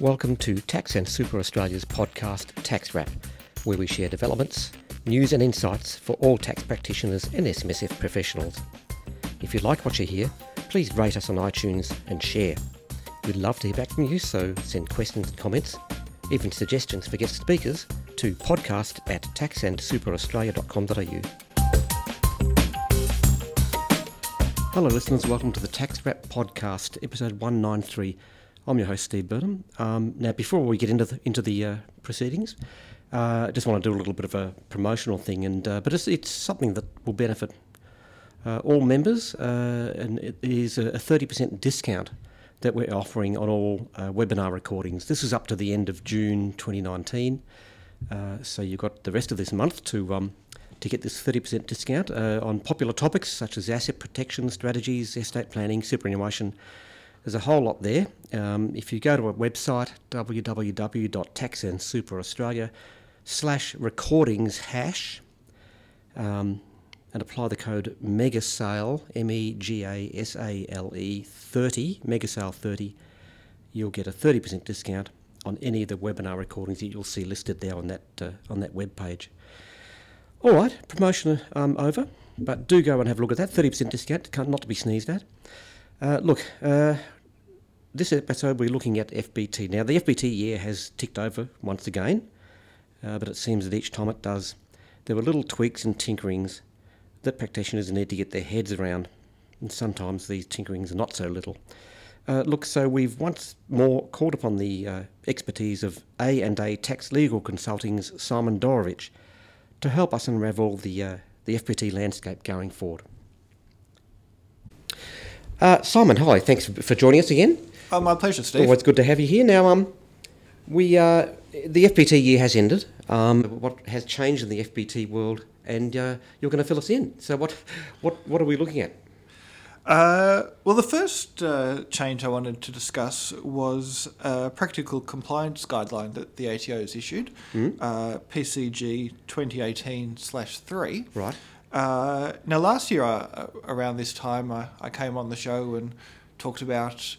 Welcome to Tax and Super Australia's podcast Tax Wrap, where we share developments, news, and insights for all tax practitioners and SMSF professionals. If you like what you hear, please rate us on iTunes and share. We'd love to hear back from you, so send questions and comments, even suggestions for guest speakers, to podcast at taxandsuperaustralia.com.au. Hello, listeners. Welcome to the Tax Wrap Podcast, episode 193. I'm your host, Steve Burnham. Um, now, before we get into the, into the uh, proceedings, uh, I just want to do a little bit of a promotional thing, and uh, but it's, it's something that will benefit uh, all members, uh, and it is a 30% discount that we're offering on all uh, webinar recordings. This is up to the end of June 2019, so you've got the rest of this month to um, to get this 30% discount uh, on popular topics such as asset protection strategies, estate planning, superannuation. There's a whole lot there. Um, if you go to our website, www.taxandsuperaustralia slash recordings hash, um, and apply the code MEGASALE, M-E-G-A-S-A-L-E 30, MEGASALE 30, you'll get a 30% discount on any of the webinar recordings that you'll see listed there on that, uh, on that web page. All right, promotion um, over, but do go and have a look at that. 30% discount, not to be sneezed at. Uh, look, uh, this episode we're looking at FBT. Now, the FBT year has ticked over once again, uh, but it seems that each time it does, there were little tweaks and tinkerings that practitioners need to get their heads around, and sometimes these tinkerings are not so little. Uh, look, so we've once more called upon the uh, expertise of A and A Tax Legal Consulting's Simon Dorowich to help us unravel the, uh, the FBT landscape going forward. Uh, Simon, hi, thanks for joining us again. Oh, my pleasure, Steve. Always good to have you here. Now, um, we uh, the FBT year has ended. Um, what has changed in the FBT world, and uh, you're going to fill us in. So, what, what, what are we looking at? Uh, well, the first uh, change I wanted to discuss was a practical compliance guideline that the ATO has issued, mm. uh, PCG 2018 3. Right. Uh, now, last year uh, around this time, I, I, came on the show and talked about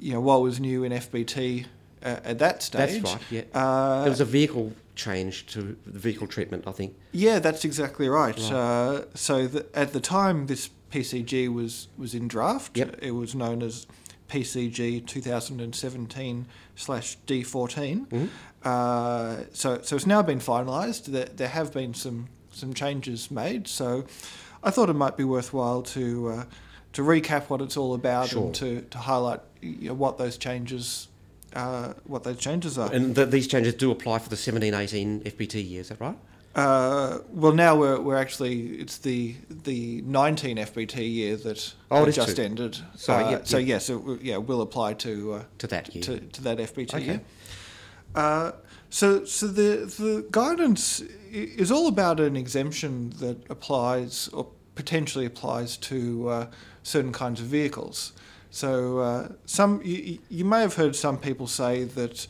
you know what was new in FBT uh, at that stage. That's right. Yeah. there was a vehicle change to the vehicle treatment, I think. Yeah, that's exactly right. right. so the, at the time, this PCG was, was in draft. Yep. It was known as PCG 2017 slash D14. Mm-hmm. Uh, so, so it's now been finalised. There, there have been some, some changes made. So I thought it might be worthwhile to, uh, to recap what it's all about sure. and to, to highlight you know, what those changes uh, what those changes are. And the, these changes do apply for the 17 18 FBT year, is that right? Uh, well, now we're, we're actually it's the the 19 FBT year that oh, just true. ended. Sorry, uh, yep, so yep. yes, so, yeah, will apply to uh, to that year to, to that FBT okay. year. Uh, so so the the guidance is all about an exemption that applies or potentially applies to uh, certain kinds of vehicles. So uh, some you, you may have heard some people say that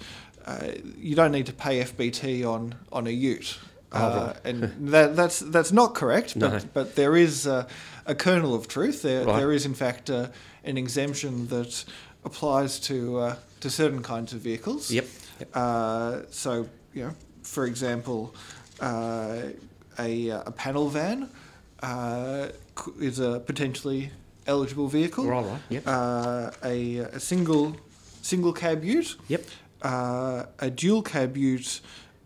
you don't need to pay FBT on on a ute. Uh, and that, that's that's not correct, but, no. but there is a, a, kernel of truth. There right. there is in fact uh, an exemption that applies to uh, to certain kinds of vehicles. Yep. yep. Uh, so you know, for example, uh, a a panel van is a potentially eligible vehicle. Right. right. Yep. a, a single single cab ute. Yep. a dual cab ute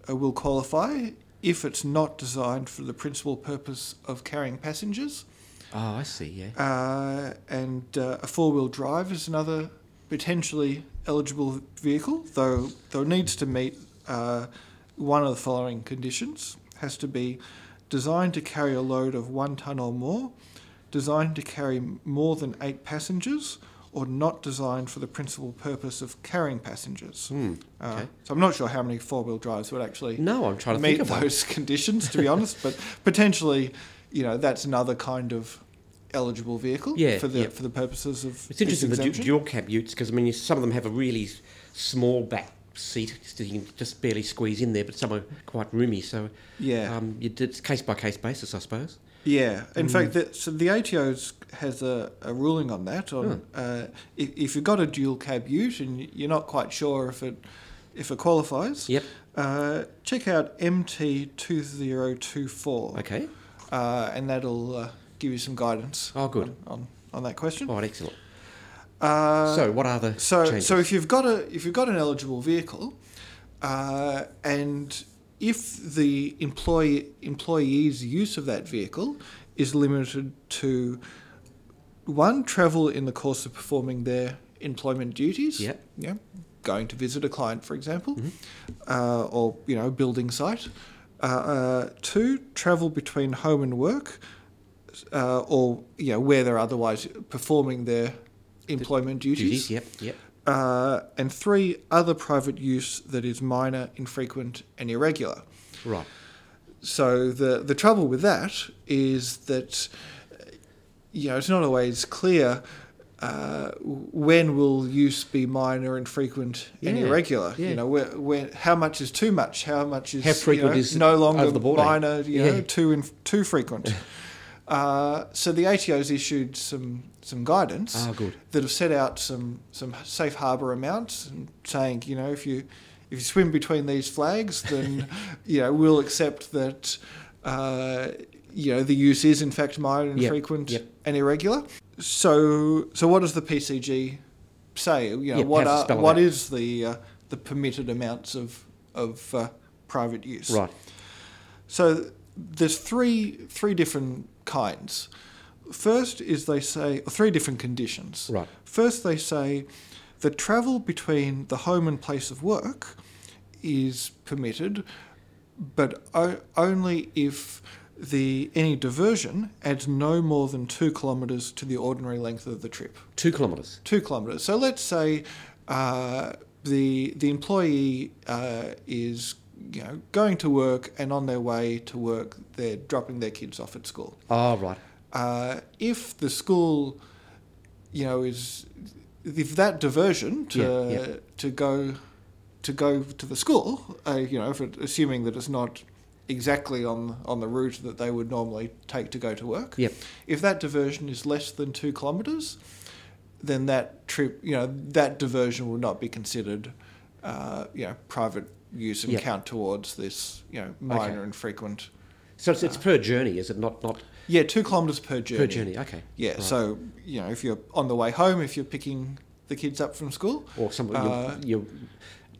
will qualify if it's not designed for the principal purpose of carrying passengers. Oh, I see, yeah. Uh, and uh, a four wheel drive is another potentially eligible vehicle, though, though it needs to meet uh, one of the following conditions. Has to be designed to carry a load of one tonne or more, designed to carry more than eight passengers, or not designed for the principal purpose of carrying passengers. Mm, okay. uh, so I'm not sure how many four-wheel drives would actually no, I'm trying to meet think of those conditions, to be honest. But potentially, you know, that's another kind of eligible vehicle yeah, for the yeah. for the purposes of. It's interesting the du- dual cab utes because I mean you, some of them have a really small back seat so you can just barely squeeze in there, but some are quite roomy. So yeah, um, it's case by case basis, I suppose. Yeah, in Mm. fact, the, so the ATO's has a, a ruling on that. On uh, if, if you've got a dual cab Ute and you're not quite sure if it if it qualifies, Yep. uh, check out MT two zero two four, Okay. uh, and that'll uh, give you some guidance. Oh, good. on, on, on that question. All right, excellent. Uh, so, what are the so, changes? so if you've got a if you've got an eligible vehicle, uh, and if the employee employee's use of that vehicle is limited to one travel in the course of performing their employment duties, Yep. yeah, going to visit a client, for example, Mhm. uh, or you know, building site. Uh, uh, two, travel between home and work, uh, or you know, where they're otherwise performing their employment duties. duties? Yep. Yep. Uh, and three, other private use that is minor, infrequent, and irregular. Right. So the the trouble with that is that you know it's not always clear uh, when will use be minor, infrequent, and irregular. yeah. You know, where, when how much is too much, how much is How frequent you know, is no longer the minor, you know, Yeah. too in, too frequent. uh, so the ATO's issued some some guidance Ah, that have set out some some safe harbour amounts and saying you know if you if you swim between these flags then you know we'll accept that uh, you know the use is in fact minor and Yep, frequent yep. and irregular. So so what does the PCG say? You know Yep, what are what is the uh, the permitted amounts of of uh, private use? Right. So there's three three different kinds. First is they say three different conditions. Right. First they say the travel between the home and place of work is permitted, but o- only if the any diversion adds no more than two kilometres to the ordinary length of the trip Two kilometres. two kilometres. So let's say uh, the the employee uh, is you know going to work and on their way to work they're dropping their kids off at school. Oh, right. Uh, if the school, you know, is if that diversion to Yeah, yeah. to go to go to the school, uh, you know, if it, assuming that it's not exactly on on the route that they would normally take to go to work. Yep. If that diversion is less than two kilometres, then that trip, you know, that diversion will not be considered, uh, you know, private use and Yep. count towards this, you know, minor Okay. and frequent. So it's, it's per journey, is it? Not not Yeah, two kilometres per journey. per journey. Okay. Yeah, Right. so you know, if you're on the way home, if you're picking the kids up from school, Or some Uh, your, your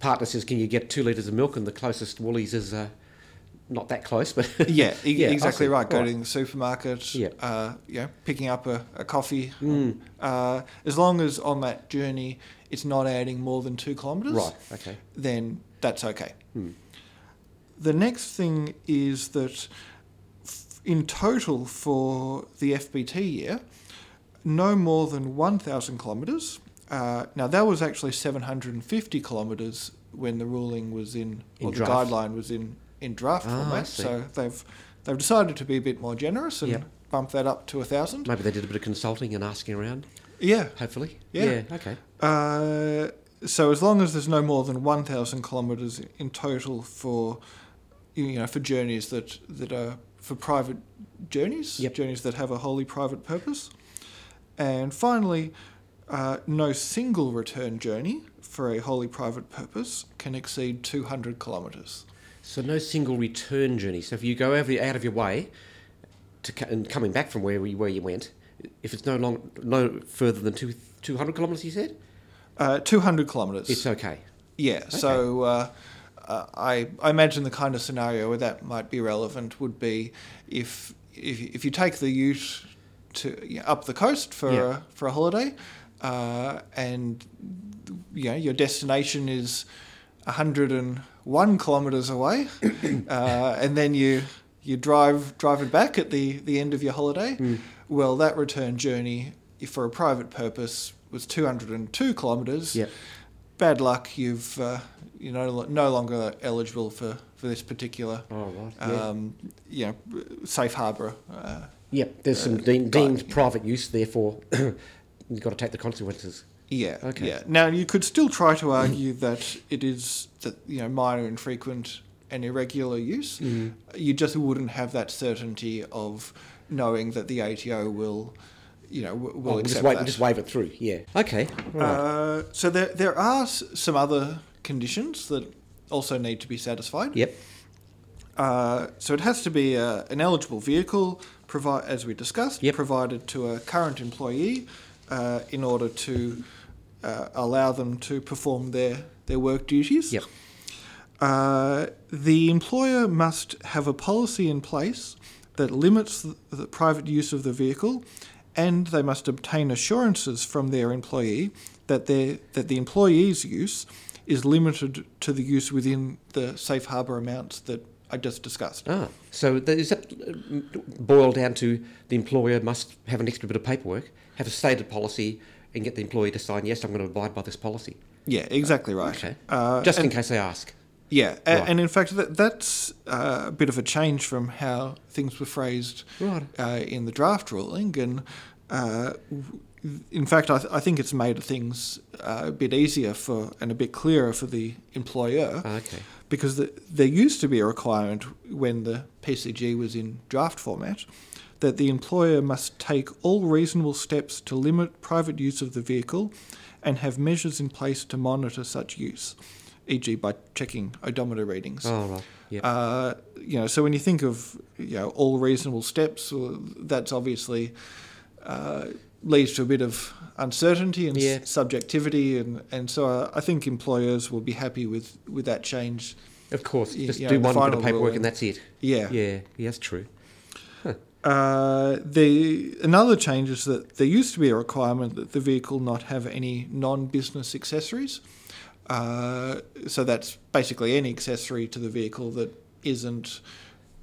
partner says, "Can you get two litres of milk?" And the closest Woolies is uh, not that close, but yeah, e- Yeah, exactly right. Go Right. to the supermarket, Yeah. uh, you know, picking up a, a coffee. Mm. Uh, as long as on that journey it's not adding more than two kilometres, right. Okay. then that's okay. Hmm. The next thing is that in total for the FBT year, no more than 1,000 kilometres. Uh, now, that was actually 750 kilometres when the ruling was in, In or the guideline was in, in draft Ah, format. So they've, they've decided to be a bit more generous and Yep. bump that up to 1,000. Maybe they did a bit of consulting and asking around. Yeah. Hopefully. Yeah. okay. Uh, so as long as there's no more than 1,000 kilometres in total for, you know, for journeys that, that are for private journeys, Yep. journeys that have a wholly private purpose. And finally, uh, no single return journey for a wholly private purpose can exceed 200 kilometres. So no single return journey. So if you go over, out of your way to and coming back from where you, where you went, if it's no long no further than two two hundred kilometres, you said Uh, 200 kilometres. it's okay. Yeah, so uh, uh, I, I imagine the kind of scenario where that might be relevant would be if if, if you take the ute to you know, up the coast for Yeah. a, for a holiday, uh, and you know your destination is hundred and one kilometres away, uh, and then you you drive drive it back at the, the end of your holiday. Mm. Well, that return journey, if for a private purpose, was two hundred and two kilometres Yep. Bad luck. You've uh, you're no, no longer eligible for, for this particular Oh right. Yeah. um, you know safe harbour. Uh, yep. There's some uh, deemed, deemed yeah. private use, therefore you've got to take the consequences. yeah. Okay. Yeah. Now you could still try to argue that it is that you know minor, infrequent, and irregular use. Mm. You just wouldn't have that certainty of knowing that the ATO will, you know, we'll Oh, accept just, wait, that. just wave it through. Yeah. Okay. Right. Uh, so there there are s- some other conditions that also need to be satisfied. yep. Uh, so it has to be uh, an eligible vehicle, provi- as we discussed, Yep. provided to a current employee uh, in order to uh, allow them to perform their, their work duties. Yep. Uh, the employer must have a policy in place that limits the, the private use of the vehicle, and they must obtain assurances from their employee that their that the employee's use is limited to the use within the safe harbour amounts that I just discussed. Ah, so is that uh, boiled down to the employer must have an extra bit of paperwork, have a stated policy, and get the employee to sign, yes, I'm going to abide by this policy. Yeah, exactly right. Okay. Uh, Just in case they ask. Yeah, Right. and in fact, that, that's uh, a bit of a change from how things were phrased Right. uh, in the draft ruling. And uh, in fact, I, th- I think it's made things uh, a bit easier for and a bit clearer for the employer Ah, okay. because the, there used to be a requirement when the PCG was in draft format that the employer must take all reasonable steps to limit private use of the vehicle and have measures in place to monitor such use, e.g., by checking odometer readings. Oh, right. Yeah. Uh, you know, so when you think of you know all reasonable steps, that's obviously uh, leads to a bit of uncertainty and Yeah. subjectivity, and and so uh, I think employers will be happy with with that change. of course. y- Just yeah, do the one bit of paperwork and that's it. Yeah. Yeah. Yeah, that's true. Uh, the another change is that there used to be a requirement that the vehicle not have any non-business accessories. Uh, so that's basically any accessory to the vehicle that isn't,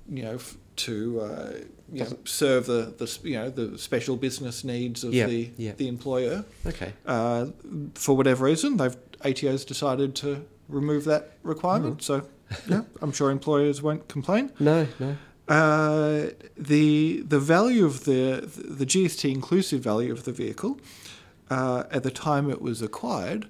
you know, f- to uh, you know, serve the, the you know the special business needs of Yeah, the yeah. the employer. Okay. Uh, for whatever reason, they've ATO's decided to remove that requirement. Mm. So, yeah, I'm sure employers won't complain. No, no. Uh, the the value of the the GST inclusive value of the vehicle uh, at the time it was acquired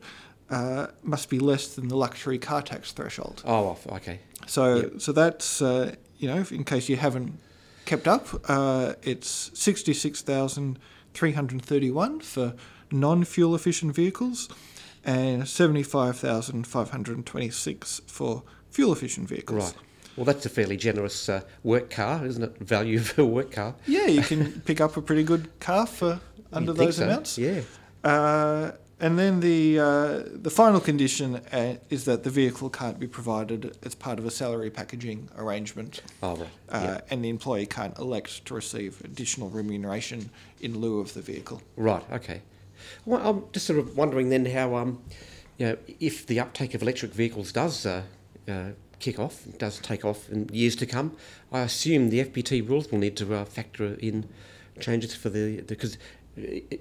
uh, must be less than the luxury car tax threshold. Oh, off. Okay. So Yep. so that's uh, you know in case you haven't kept up, uh, it's sixty six thousand three hundred thirty one for non fuel efficient vehicles, and seventy five thousand five hundred twenty six for fuel efficient vehicles. Right. Well, that's a fairly generous uh, work car, isn't it? Value for a work car. Yeah, you can pick up a pretty good car for under You'd those so. amounts. Yeah. Uh, and then the uh, the final condition uh, is that the vehicle can't be provided as part of a salary packaging arrangement, Oh, right. uh, yeah. and the employee can't elect to receive additional remuneration in lieu of the vehicle. Right. Okay. Well, I'm just sort of wondering then how, um, you know, if the uptake of electric vehicles does uh, uh, kick off, does take off in years to come, I assume the FBT rules will need to uh, factor in changes for the because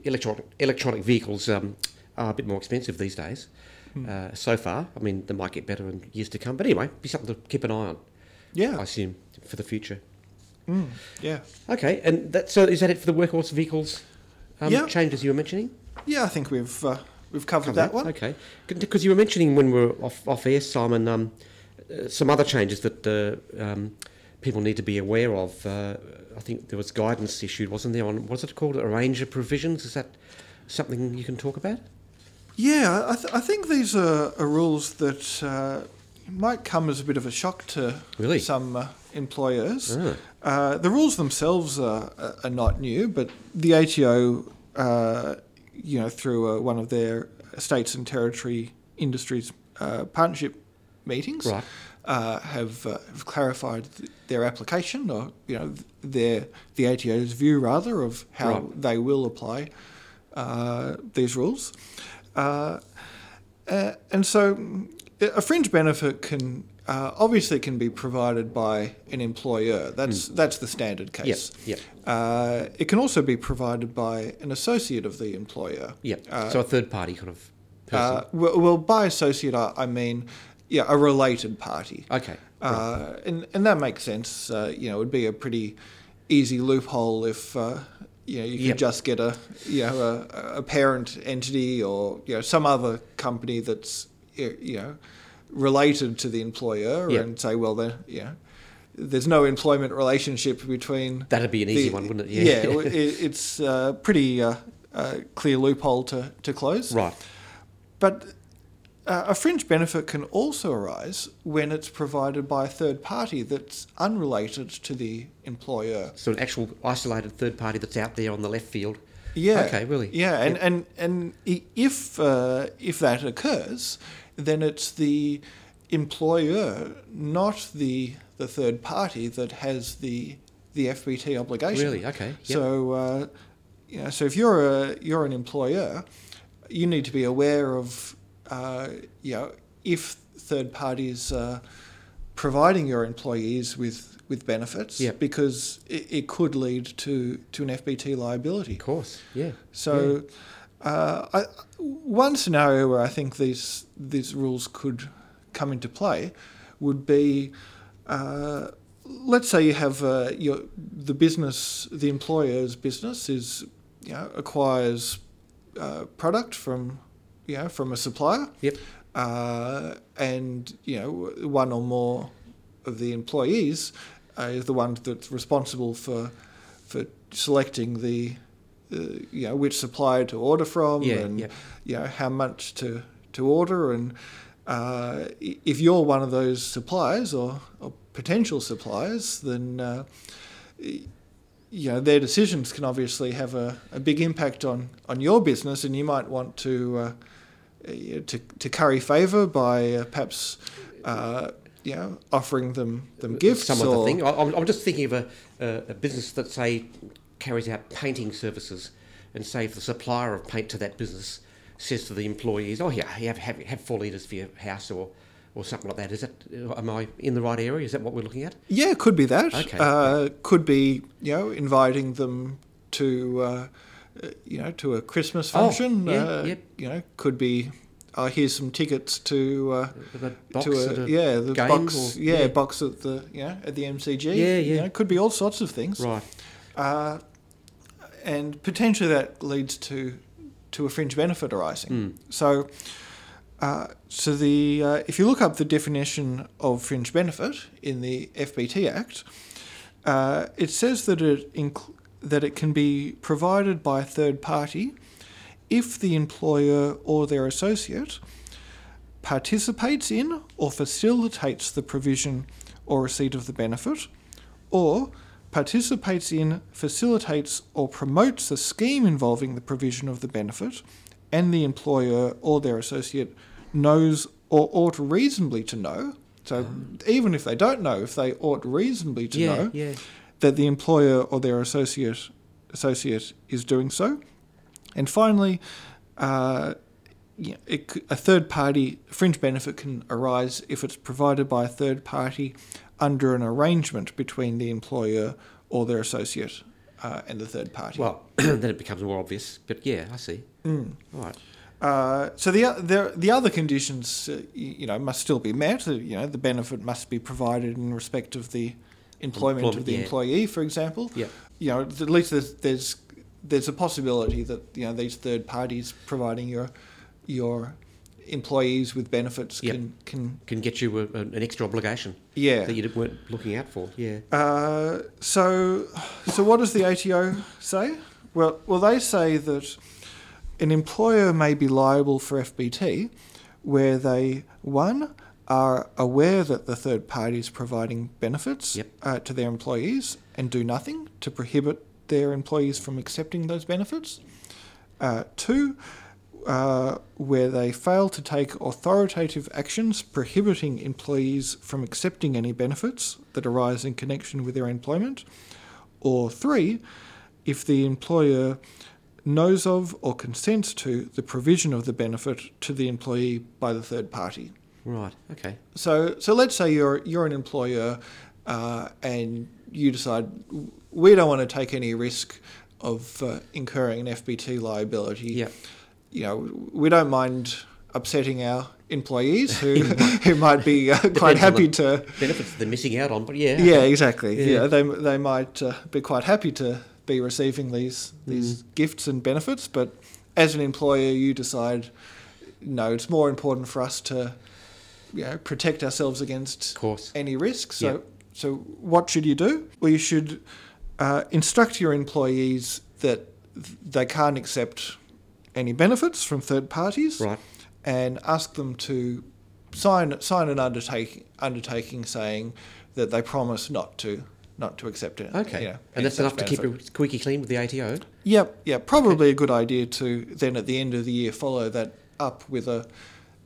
electronic electronic vehicles um, are a bit more expensive these days. Hmm. Uh, so far, I mean, they might get better in years to come. But anyway, be something to keep an eye on. Yeah, I assume for the future. Mm, yeah, Okay, and that so is that it for the workhorse vehicles um, Yeah. changes you were mentioning? yeah. I think we've uh, we've covered Covered that one. Okay, because you were mentioning when we were off off air, Simon, um, uh, some other changes that uh, um, people need to be aware of. Uh, I think there was guidance issued, wasn't there? On what's it called? A range of provisions. Is that something you can talk about? Yeah, I, th- I think these are, are rules that uh, might come as a bit of a shock to Really? some uh, employers. Uh, the rules themselves are, are not new, but the ATO, uh, you know, through uh, one of their states and territory industries uh, partnership meetings, right. uh, have, uh, have clarified th- their application, or you know, their the ATO's view rather of how Right. they will apply uh, these rules. Uh, uh, and so, mm, a fringe benefit can uh, obviously can be provided by an employer. That's that's the standard case. Yep. Uh, it can also be provided by an associate of the employer. Yep. Uh, so a third party kind of person. Uh, well, well, by associate, I, I mean, yeah, a related party. okay. Uh, and, and that makes sense. Uh, you know, it would be a pretty easy loophole if uh, you know you could Yep. just get a you know a, a parent entity or you know some other company that's you know related to the employer Yep. and say, well, then you know there's no employment relationship between. That'd be an easy the- one, wouldn't it? Yeah. Yeah, it, it's a pretty uh, uh, clear loophole to, to close. right. But uh, a fringe benefit can also arise when it's provided by a third party that's unrelated to the employer. So an actual isolated third party that's out there on the left field. Yeah. Okay, really? Yeah, and Yep. and and if uh, if that occurs, then it's the employer, not the the third party, that has the the FBT obligation. Really? Okay. Yep. So, uh, you know, so if you're a you're an employer, you need to be aware of, you know, if third parties are providing your employees with with benefits, Yep. because it, it could lead to to an FBT liability. Of course. Yeah. So, uh, I, one scenario where I think these these rules could come into play would be, uh, let's say you have uh, your the business, the employer's business is, you know, acquires uh, product from, you know, from a supplier. Yep. Uh, and you know, one or more of the employees uh, is the one that's responsible for for selecting the uh, you know which supplier to order from Yeah, and yeah. you know how much to to order and uh, if you're one of those suppliers or, or potential suppliers then uh, you know their decisions can obviously have a, a big impact on, on your business and you might want to uh, uh, to, to curry favour by uh, perhaps uh, you know offering them them gifts Some or other thing. I'm, I'm just thinking of a, a, business that, say, carries out painting services, and say if the supplier of paint to that business says to the employees, "Oh, yeah, have have, have four litres for your house," or or something like that. Is that am I in the right area? Is that what we're looking at? Yeah, it could be that. Okay. Uh, could be you know inviting them to uh, uh, you know to a Christmas Oh, function. yeah, uh, yep. You know, could be. Uh, here's some tickets to uh, The box to a, yeah the box or- yeah, yeah. box at the you know at the MCG. Yeah, You yeah. know, could be all sorts of things. Right. Uh, and potentially that leads to to a fringe benefit arising. Mm. So, uh, so the uh, if you look up the definition of fringe benefit in the FBT Act, uh, it says that it inc- that it can be provided by a third party if the employer or their associate participates in or facilitates the provision or receipt of the benefit, or participates in, facilitates, or promotes a scheme involving the provision of the benefit, and the employer or their associate knows or ought reasonably to know. So, mm-hmm. even if they don't know, if they ought reasonably to yeah. know Yeah. That the employer or their associate associate is doing so. And finally, uh, it, a third party fringe benefit can arise if it's provided by a third party under an arrangement between the employer or their associate uh, and the third party. Well, then it becomes more obvious. But yeah, I see. Mm. All right. Uh, so the, the the other conditions, uh, you know, must still be met. Uh, You know, the benefit must be provided in respect of the employment, of the yeah. employee, for example. Yeah. You know, at least there's, there's there's a possibility that you know these third parties providing your your employees with benefits Yep. can can Can get you a, an extra obligation yeah. that you weren't looking out for. Yeah. Uh, so, so what does the ATO say? Well, well, they say that an employer may be liable for FBT where they one are aware that the third party is providing benefits Yep. uh, to their employees and do nothing to prohibit their employees from accepting those benefits. Uh, two, uh, where they fail to take authoritative actions prohibiting employees from accepting any benefits that arise in connection with their employment. Or three, if the employer knows of or consents to the provision of the benefit to the employee by the third party. Right. Okay. So, so let's say you're you're an employer, uh, and you decide we don't want to take any risk of uh, incurring an FBT liability. Yeah. You know, we don't mind upsetting our employees who who might be uh, quite happy to. Benefits they're missing out on, but yeah. Yeah, exactly. Yeah. Yeah, they they might uh, be quite happy to be receiving these these Mm. gifts and benefits, but as an employer, you decide no, it's more important for us to you know protect ourselves against Of course. any risk. So so what should you do? Well, you should uh, instruct your employees that th- they can't accept any benefits from third parties, Right. and ask them to sign sign an undertaking undertaking saying that they promise not to not to accept it. Okay. you know, and that's enough to keep it squeaky clean with the ATO? Yep, yeah, probably a good idea to then at the end of the year follow that up with a,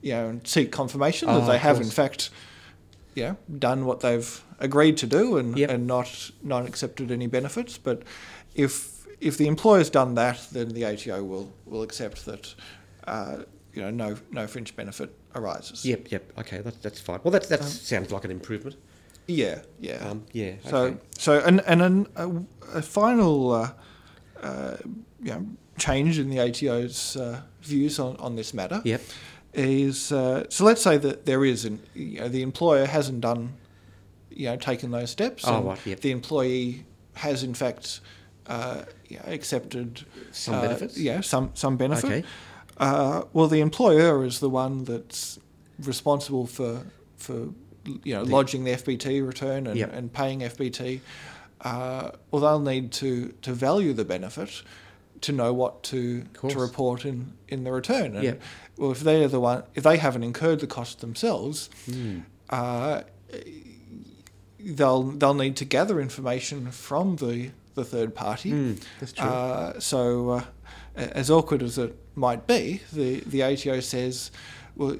you know, and seek confirmation Oh, that they of have in fact, you know, done what they've agreed to do and, Yep. and not not accepted any benefits. But if if the employer's done that, then the ATO will will accept that, uh, you know, no no fringe benefit arises. Yep, yep. Okay, that, that's fine. Well, that, that Um, sounds like an improvement. Yeah, yeah. Um, yeah, So, okay. so and and an, a, a final, uh, uh, you know, change in the ATO's uh, views on, on this matter Yep. Is uh, so. Let's say that there is, an, you know, the employer hasn't done, you know, taken those steps. Oh, and right, yep. The employee has in fact, uh, you know, accepted Some uh, benefits? Yeah, some some benefit. Okay. Uh, well, the employer is the one that's responsible for for you know lodging the FBT return and, Yep. and paying FBT. Uh, well, they'll need to to value the benefit to know what to to report in, in the return. And well, if they're the one, if they haven't incurred the cost themselves, Hmm. uh, they'll they'll need to gather information from the the third party. Mm, that's true. Uh, so, uh, as awkward as it might be, the, the ATO says, well,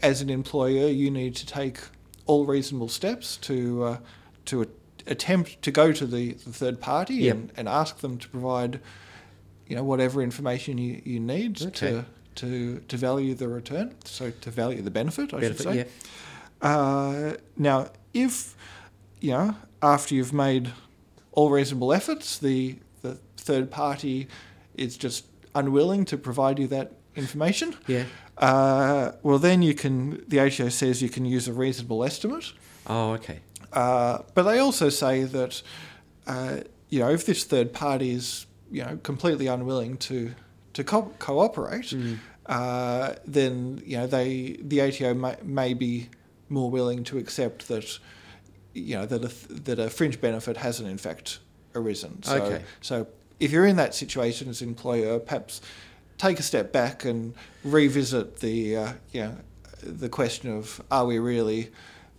as an employer, you need to take all reasonable steps to uh, to attempt to go to the, the third party Yep. and, and ask them to provide, you know, whatever information you, you need Okay. to, to to value the return. So to value the benefit, I Benefit, should say. yeah. Uh, now, if you know after you've made all reasonable efforts, the the third party is just unwilling to provide you that information, Yeah. uh, well then you can. The ATO says you can use a reasonable estimate, Oh, okay. uh, but they also say that uh, you know if this third party is you know completely unwilling to to co- cooperate, Mm. uh, then you know they the ATO may, may be more willing to accept that you know that a, that a fringe benefit hasn't in fact arisen. So, Okay. so if you're in that situation as an employer, perhaps take a step back and revisit the uh, you know the question of are we really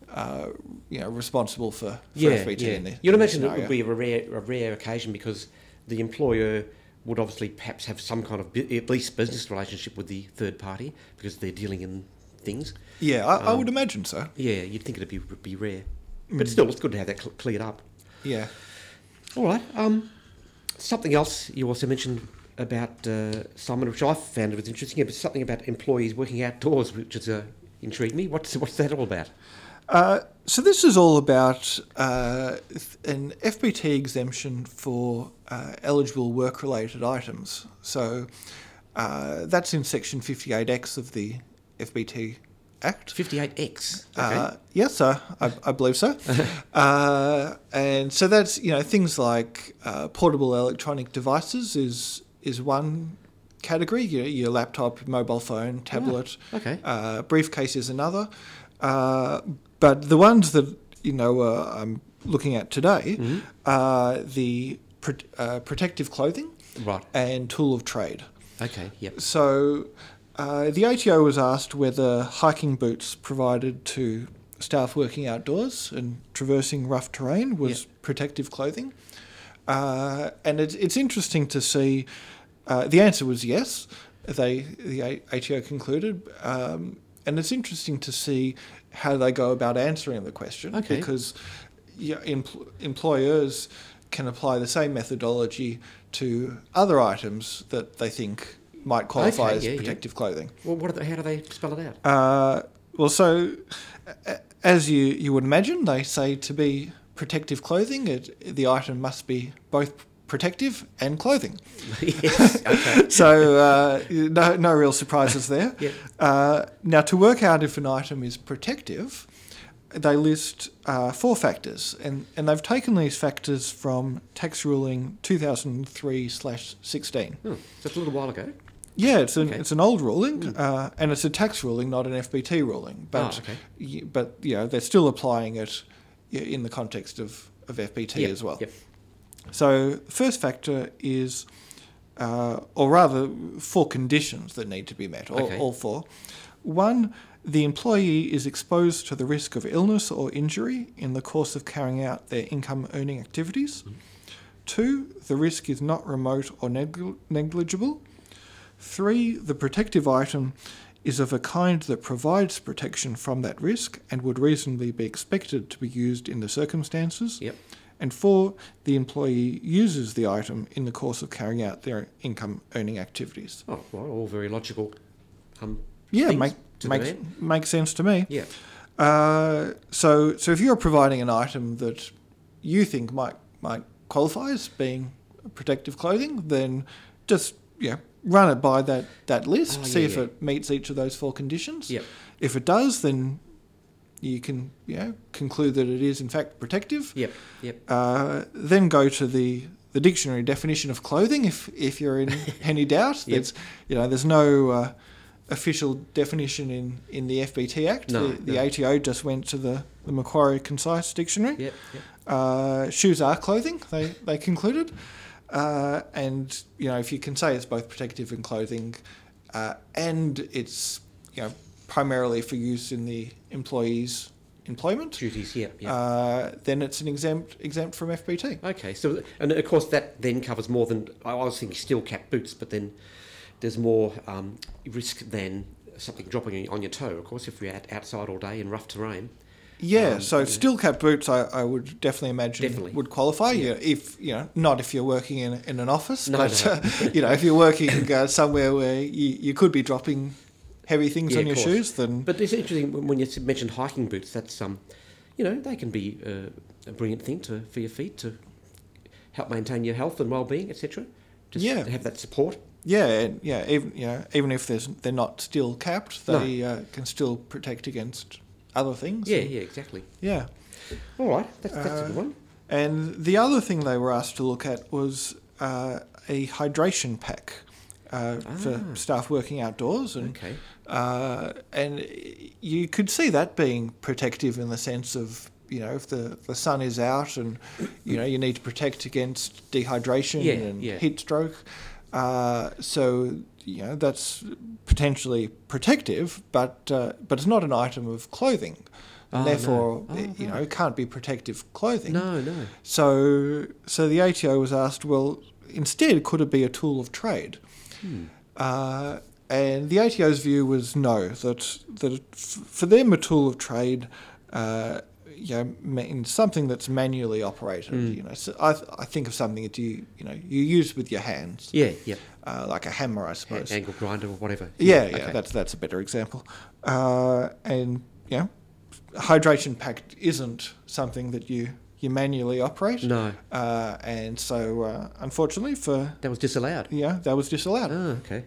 uh, you know responsible for, for Yeah, FBT yeah. in this, You'd imagine it would be a rare, a rare occasion because the employer would obviously perhaps have some kind of bu- at least business relationship with the third party because they're dealing in things. Yeah, I, I Um, would imagine so. Yeah, you'd think it'd be be rare, Mm. but still, it's good to have that cl- cleared up. Yeah. All right. Um, something else you also mentioned about uh, Simon, which I found was interesting. Was something about employees working outdoors, which has uh, intrigued me. What's what's that all about? Uh, so this is all about uh, an FBT exemption for uh, eligible work-related items. So uh, that's in Section 58X of the FBT Act. Fifty-eight X. Okay. Uh, yes, sir. I, I believe so. uh, and so that's you know things like uh, portable electronic devices is is one category. Your, your laptop, mobile phone, tablet. okay. Uh, briefcase is another. But the ones that you know uh, I'm looking at today Mhm. are the pro- uh, protective clothing Right. and tool of trade. Okay. Yep. So uh, the ATO was asked whether hiking boots provided to staff working outdoors and traversing rough terrain was protective clothing. Uh, and it's, it's interesting to see. Uh, the answer was yes. They the ATO concluded, um, and it's interesting to see how do they go about answering the question Okay. because yeah, empl- employers can apply the same methodology to other items that they think might qualify Okay, as yeah, yeah. protective clothing. Well, what? They, how do they spell it out? Uh, well, so as you, you would imagine, they say to be protective clothing, it, the item must be both protective and clothing. yes. Okay. So uh, no, no real surprises there. Yep. Uh, now, to work out if an item is protective, they list uh, four factors, and, and they've taken these factors from tax ruling 2003 slash 16. Hmm, a little while ago. Yeah, it's an Okay. it's an old ruling, uh, and it's a tax ruling, not an FBT ruling. But oh, okay. y- but you know they're still applying it in the context of, of FBT Yep, as well. Yep. So the first factor is, uh, or rather, four conditions that need to be met, all, Okay. all four. One, the employee is exposed to the risk of illness or injury in the course of carrying out their income earning activities. Two, the risk is not remote or negl- negligible. Three, the protective item is of a kind that provides protection from that risk and would reasonably be expected to be used in the circumstances. Yep. And four, the employee uses the item in the course of carrying out their income earning activities. Oh, well, all very logical. Um, Yeah, make, makes, makes sense to me. Yeah. Uh, so, so if you're providing an item that you think might might qualify as being protective clothing, then just yeah, run it by that, that list, Oh, see yeah, if yeah. it meets each of those four conditions. Yep. If it does, then you can you know, conclude that it is in fact protective. Yep. Yep. Uh, then go to the, the dictionary definition of clothing if if you're in any doubt. Yep. There's you know there's no uh, official definition in, in the FBT Act. No, the, the no. ATO just went to the, the Macquarie Concise Dictionary. Yep. Yep. Uh, shoes are clothing. They they concluded, uh, and you know if you can say it's both protective and clothing, uh, and it's you know primarily for use in the employee's employment, Duties. Yeah, Yep. uh, then it's an exempt exempt from FBT. Okay, so and of course that then covers more than I was thinking steel cap boots, but then there's more um, risk than something dropping on your toe. Of course, if you're out, outside all day in rough terrain. Yeah, Um, so yeah. steel cap boots, I, I would definitely imagine Definitely. would qualify. Yeah. Yeah. if you know, not if you're working in in an office, No, but no. Uh, you know, if you're working uh, somewhere where you, you could be dropping heavy things Yeah, on your course. shoes, then But it's interesting when you mentioned hiking boots. That's um, you know, they can be uh, a brilliant thing to for your feet to help maintain your health and well-being, etc. Just Yeah. to have that support. yeah, yeah, even you know, even if there's they're not steel capped, No. they uh, can still protect against other things. Yeah, yeah, exactly. yeah. All right, that's, that's a Uh, good one. And the other thing they were asked to look at was uh, a hydration pack uh, for Ah. staff working outdoors, and Okay. uh, and you could see that being protective in the sense of you know if the, the sun is out and you know you need to protect against dehydration Yeah, and yeah. heat stroke. Uh, so you know that's potentially protective, but uh, but it's not an item of clothing. Oh, And no. therefore, Oh, it, you right. know, it can't be protective clothing. No, no. So, so the ATO was asked, well, instead, could it be a tool of trade? Hmm. Uh, and the ATO's view was no, that that for them a tool of trade, uh, you know, means something that's manually operated. Mm. You know, so I, I think of something that you you know you use with your hands, Yeah, yeah. uh, like a hammer, I suppose. Angle grinder or whatever. Yeah, yeah, okay. that's that's a better example. Uh, and you know, hydration pack isn't something that you you manually operate. No, Uh, and so, uh, unfortunately, for that was disallowed. yeah, that was disallowed. Oh, okay.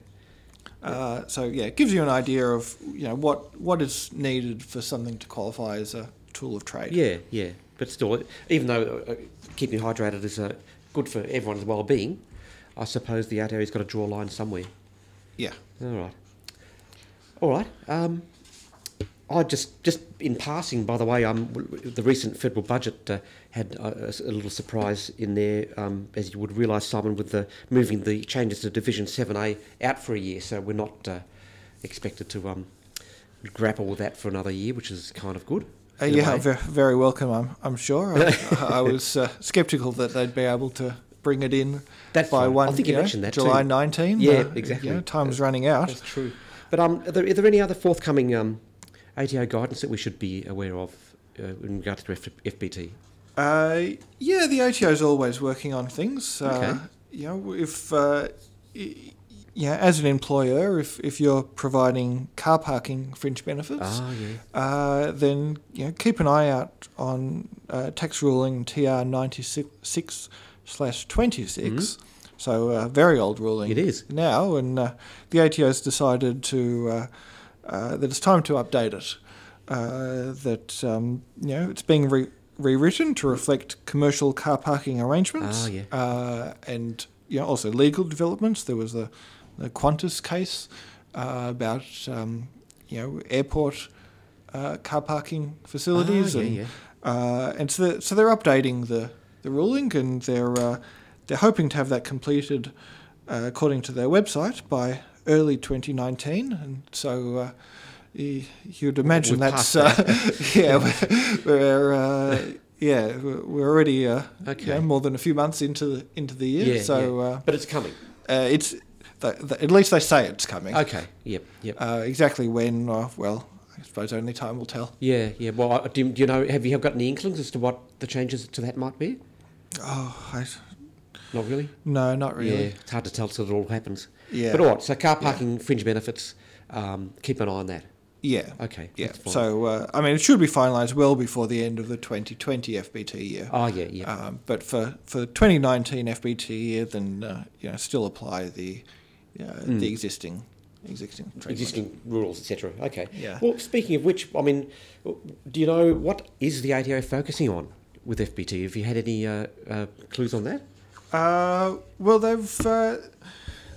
Uh, so yeah, it gives you an idea of you know what what is needed for something to qualify as a tool of trade. Yeah, yeah. But still, even though uh, keeping hydrated is uh, good for everyone's well-being, I suppose the ATO's got to draw a line somewhere. Yeah. All right. All right. Um, I just, just in passing, by the way, um, the recent federal budget uh, had a little surprise in there, um, as you would realise, Simon, with the moving the changes to Division Seven A out for a year. So we're not uh, expected to um, grapple with that for another year, which is kind of good. Uh, yeah, very, very welcome. I'm, I'm sure. I, I was uh, sceptical that they'd be able to bring it in That's by right. one. I think you know, mentioned that July too. 19. Yeah, uh, exactly. You know, time's running out. That's true. But um, are there, are there any other forthcoming um, ATO guidance that we should be aware of uh, in regard to F- FBT? Uh, yeah, the ATO is always working on things. Uh, Okay. You know, if uh, yeah, as an employer, if, if you're providing car parking fringe benefits, Ah, yeah. uh, then you know keep an eye out on uh, tax ruling TR ninety six slash twenty six. So a very old ruling. Mm-hmm. It is. now, and uh, the ATO has decided to uh, uh, that it's time to update it. Uh, that um, you know it's being re- rewritten to reflect commercial car parking arrangements. Ah, yeah. Uh, and you know also legal developments. There was the the Qantas case uh, about um, you know airport uh, car parking facilities Ah, yeah, and yeah. Uh, and so, they're, so they're updating the, the ruling, and they're uh, they're hoping to have that completed, uh, according to their website, by early 2019. And so uh, you'd imagine We're that's past uh, yeah, we're, we're uh, yeah we're already uh, Okay. you know, more than a few months into the into the year. Yeah, so yeah. Uh, but it's coming. uh, it's th- th- at least they say it's coming. Okay. Yep. Yep. Uh, exactly when? Uh, well, I suppose only time will tell. yeah. Yeah. Well, do, you- do you know? Have you got any inklings as to what the changes to that might be? Oh, I, Not really. no, not really. Yeah. It's hard to tell till it all happens. Yeah. But all right. So car parking fringe benefits. Um, keep an eye on that. Yeah. Okay. Yeah. So, uh, I mean, it should be finalised well before the end of the 2020 FBT year. Oh yeah. Yeah. Um, but for, for the 2019 FBT year, then uh, you know still apply the uh, Mm. the existing existing existing rules, etc. Okay. Yeah. Well, speaking of which, I mean, do you know what is the ATO focusing on with FBT? Have you had any uh, uh, clues on that? Uh, well, they've uh,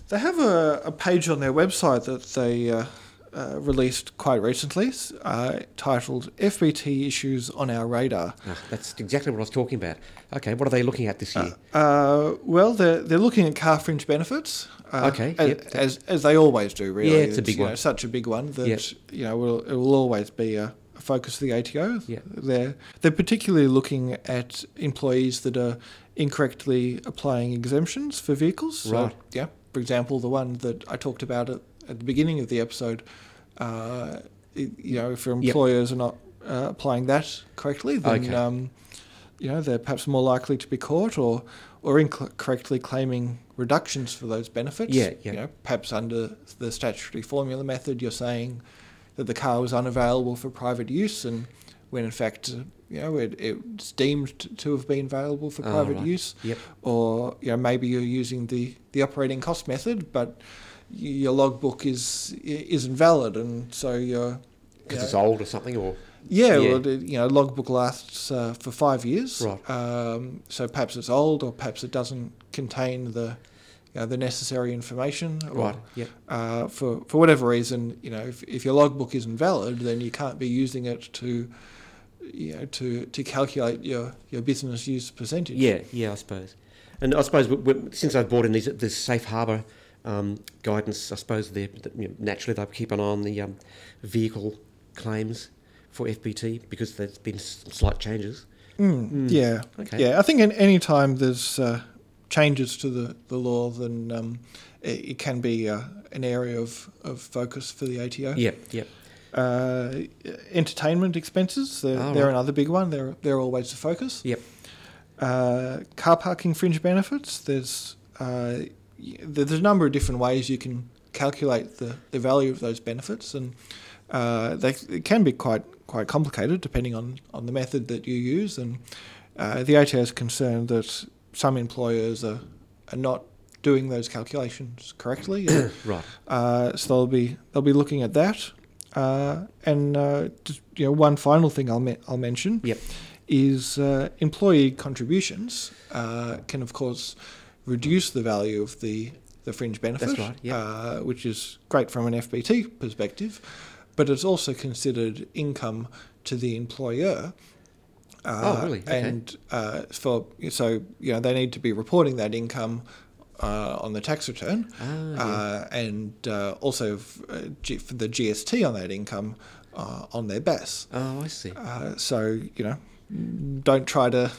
they have a, a page on their website that they uh, uh, released quite recently, uh, titled "FBT Issues on Our Radar." Ah, that's exactly what I was talking about. Okay, what are they looking at this year? Uh, well, they're they're looking at car fringe benefits. Uh, Okay, as, yep. as as they always do. Really, Yeah, it's a big one. Know, such a big one that Yep. you know will it will always be a, focus of the ATO. Yeah. They're they're particularly looking at employees that are incorrectly applying exemptions for vehicles. So, Right. yeah. For example, the one that I talked about at, at the beginning of the episode. Uh, it- you know, if your Yep. employers are not uh, applying that correctly, then Okay. um, you know they're perhaps more likely to be caught or or incorrectly claiming reductions for those benefits. Yeah, yeah. You know, perhaps under the statutory formula method, you're saying that the car was unavailable for private use, and when in fact, uh, you know, it, it's deemed to have been available for Oh, private right. use. Yep. Or you know, maybe you're using the, the operating cost method, but your logbook is i- isn't valid, and so you're Because you it's old or something, or yeah, Yeah. well, you know, logbook lasts uh, for five years. Right. Um, so perhaps it's old, or perhaps it doesn't contain the, you know, the necessary information. Or, right? Yep. Uh, for for whatever reason, you know, if, if your logbook isn't valid, then you can't be using it to, you know, to, to calculate your, your business use percentage. Yeah, yeah, I suppose. And I suppose since I've brought in these this safe harbour um, guidance, I suppose they you know, naturally they'll keep an eye on the um, vehicle claims for FBT because there's been slight changes. Mm, Mm. Yeah. Okay. Yeah, I think in any time there's uh, changes to the, the law, then um, it, it can be uh, an area of, of focus for the ATO. Yep, yep. Uh, entertainment expenses, they're, Oh, they're right. another big one. They're, they're always the focus. Yep. Uh, car parking fringe benefits, there's, uh, there's a number of different ways you can calculate the, the value of those benefits, and uh, they it can be quite quite complicated depending on, on the method that you use. And uh, the ATO is concerned that some employers are, are not doing those calculations correctly. Right. uh, so they'll be they'll be looking at that. Uh, and uh, just, you know, one final thing I'll me- I'll mention Yep. is uh, employee contributions uh, can of course reduce the value of the the fringe benefit, right, yep. uh, which is great from an FBT perspective, but it's also considered income to the employer. Uh, Oh, really? Okay. And uh, for so you know they need to be reporting that income uh, on the tax return, Ah, yeah. uh, and uh, also f- uh, G- for the GST on that income uh, on their BAS. Oh, I see. Uh, so you know, don't try to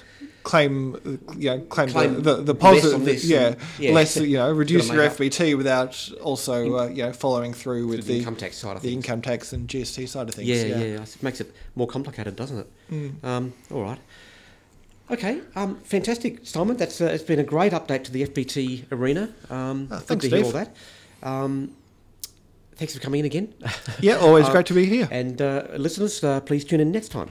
claim you know claim, Claim the, the, the less positive this yeah, yeah. less you know reduce your make up. FBT without also uh, you know following through With the the income tax side of the things. income tax and GST side of things. Yeah, yeah, It makes it more complicated, doesn't it? Mm. Um, all right. Okay, um, fantastic, Simon. That's uh, it's been a great update to the FBT arena. Um, good thanks, to hear all that. Um, thanks for coming in again. Yeah, always Uh, great to be here. and uh, listeners, uh, please tune in next time.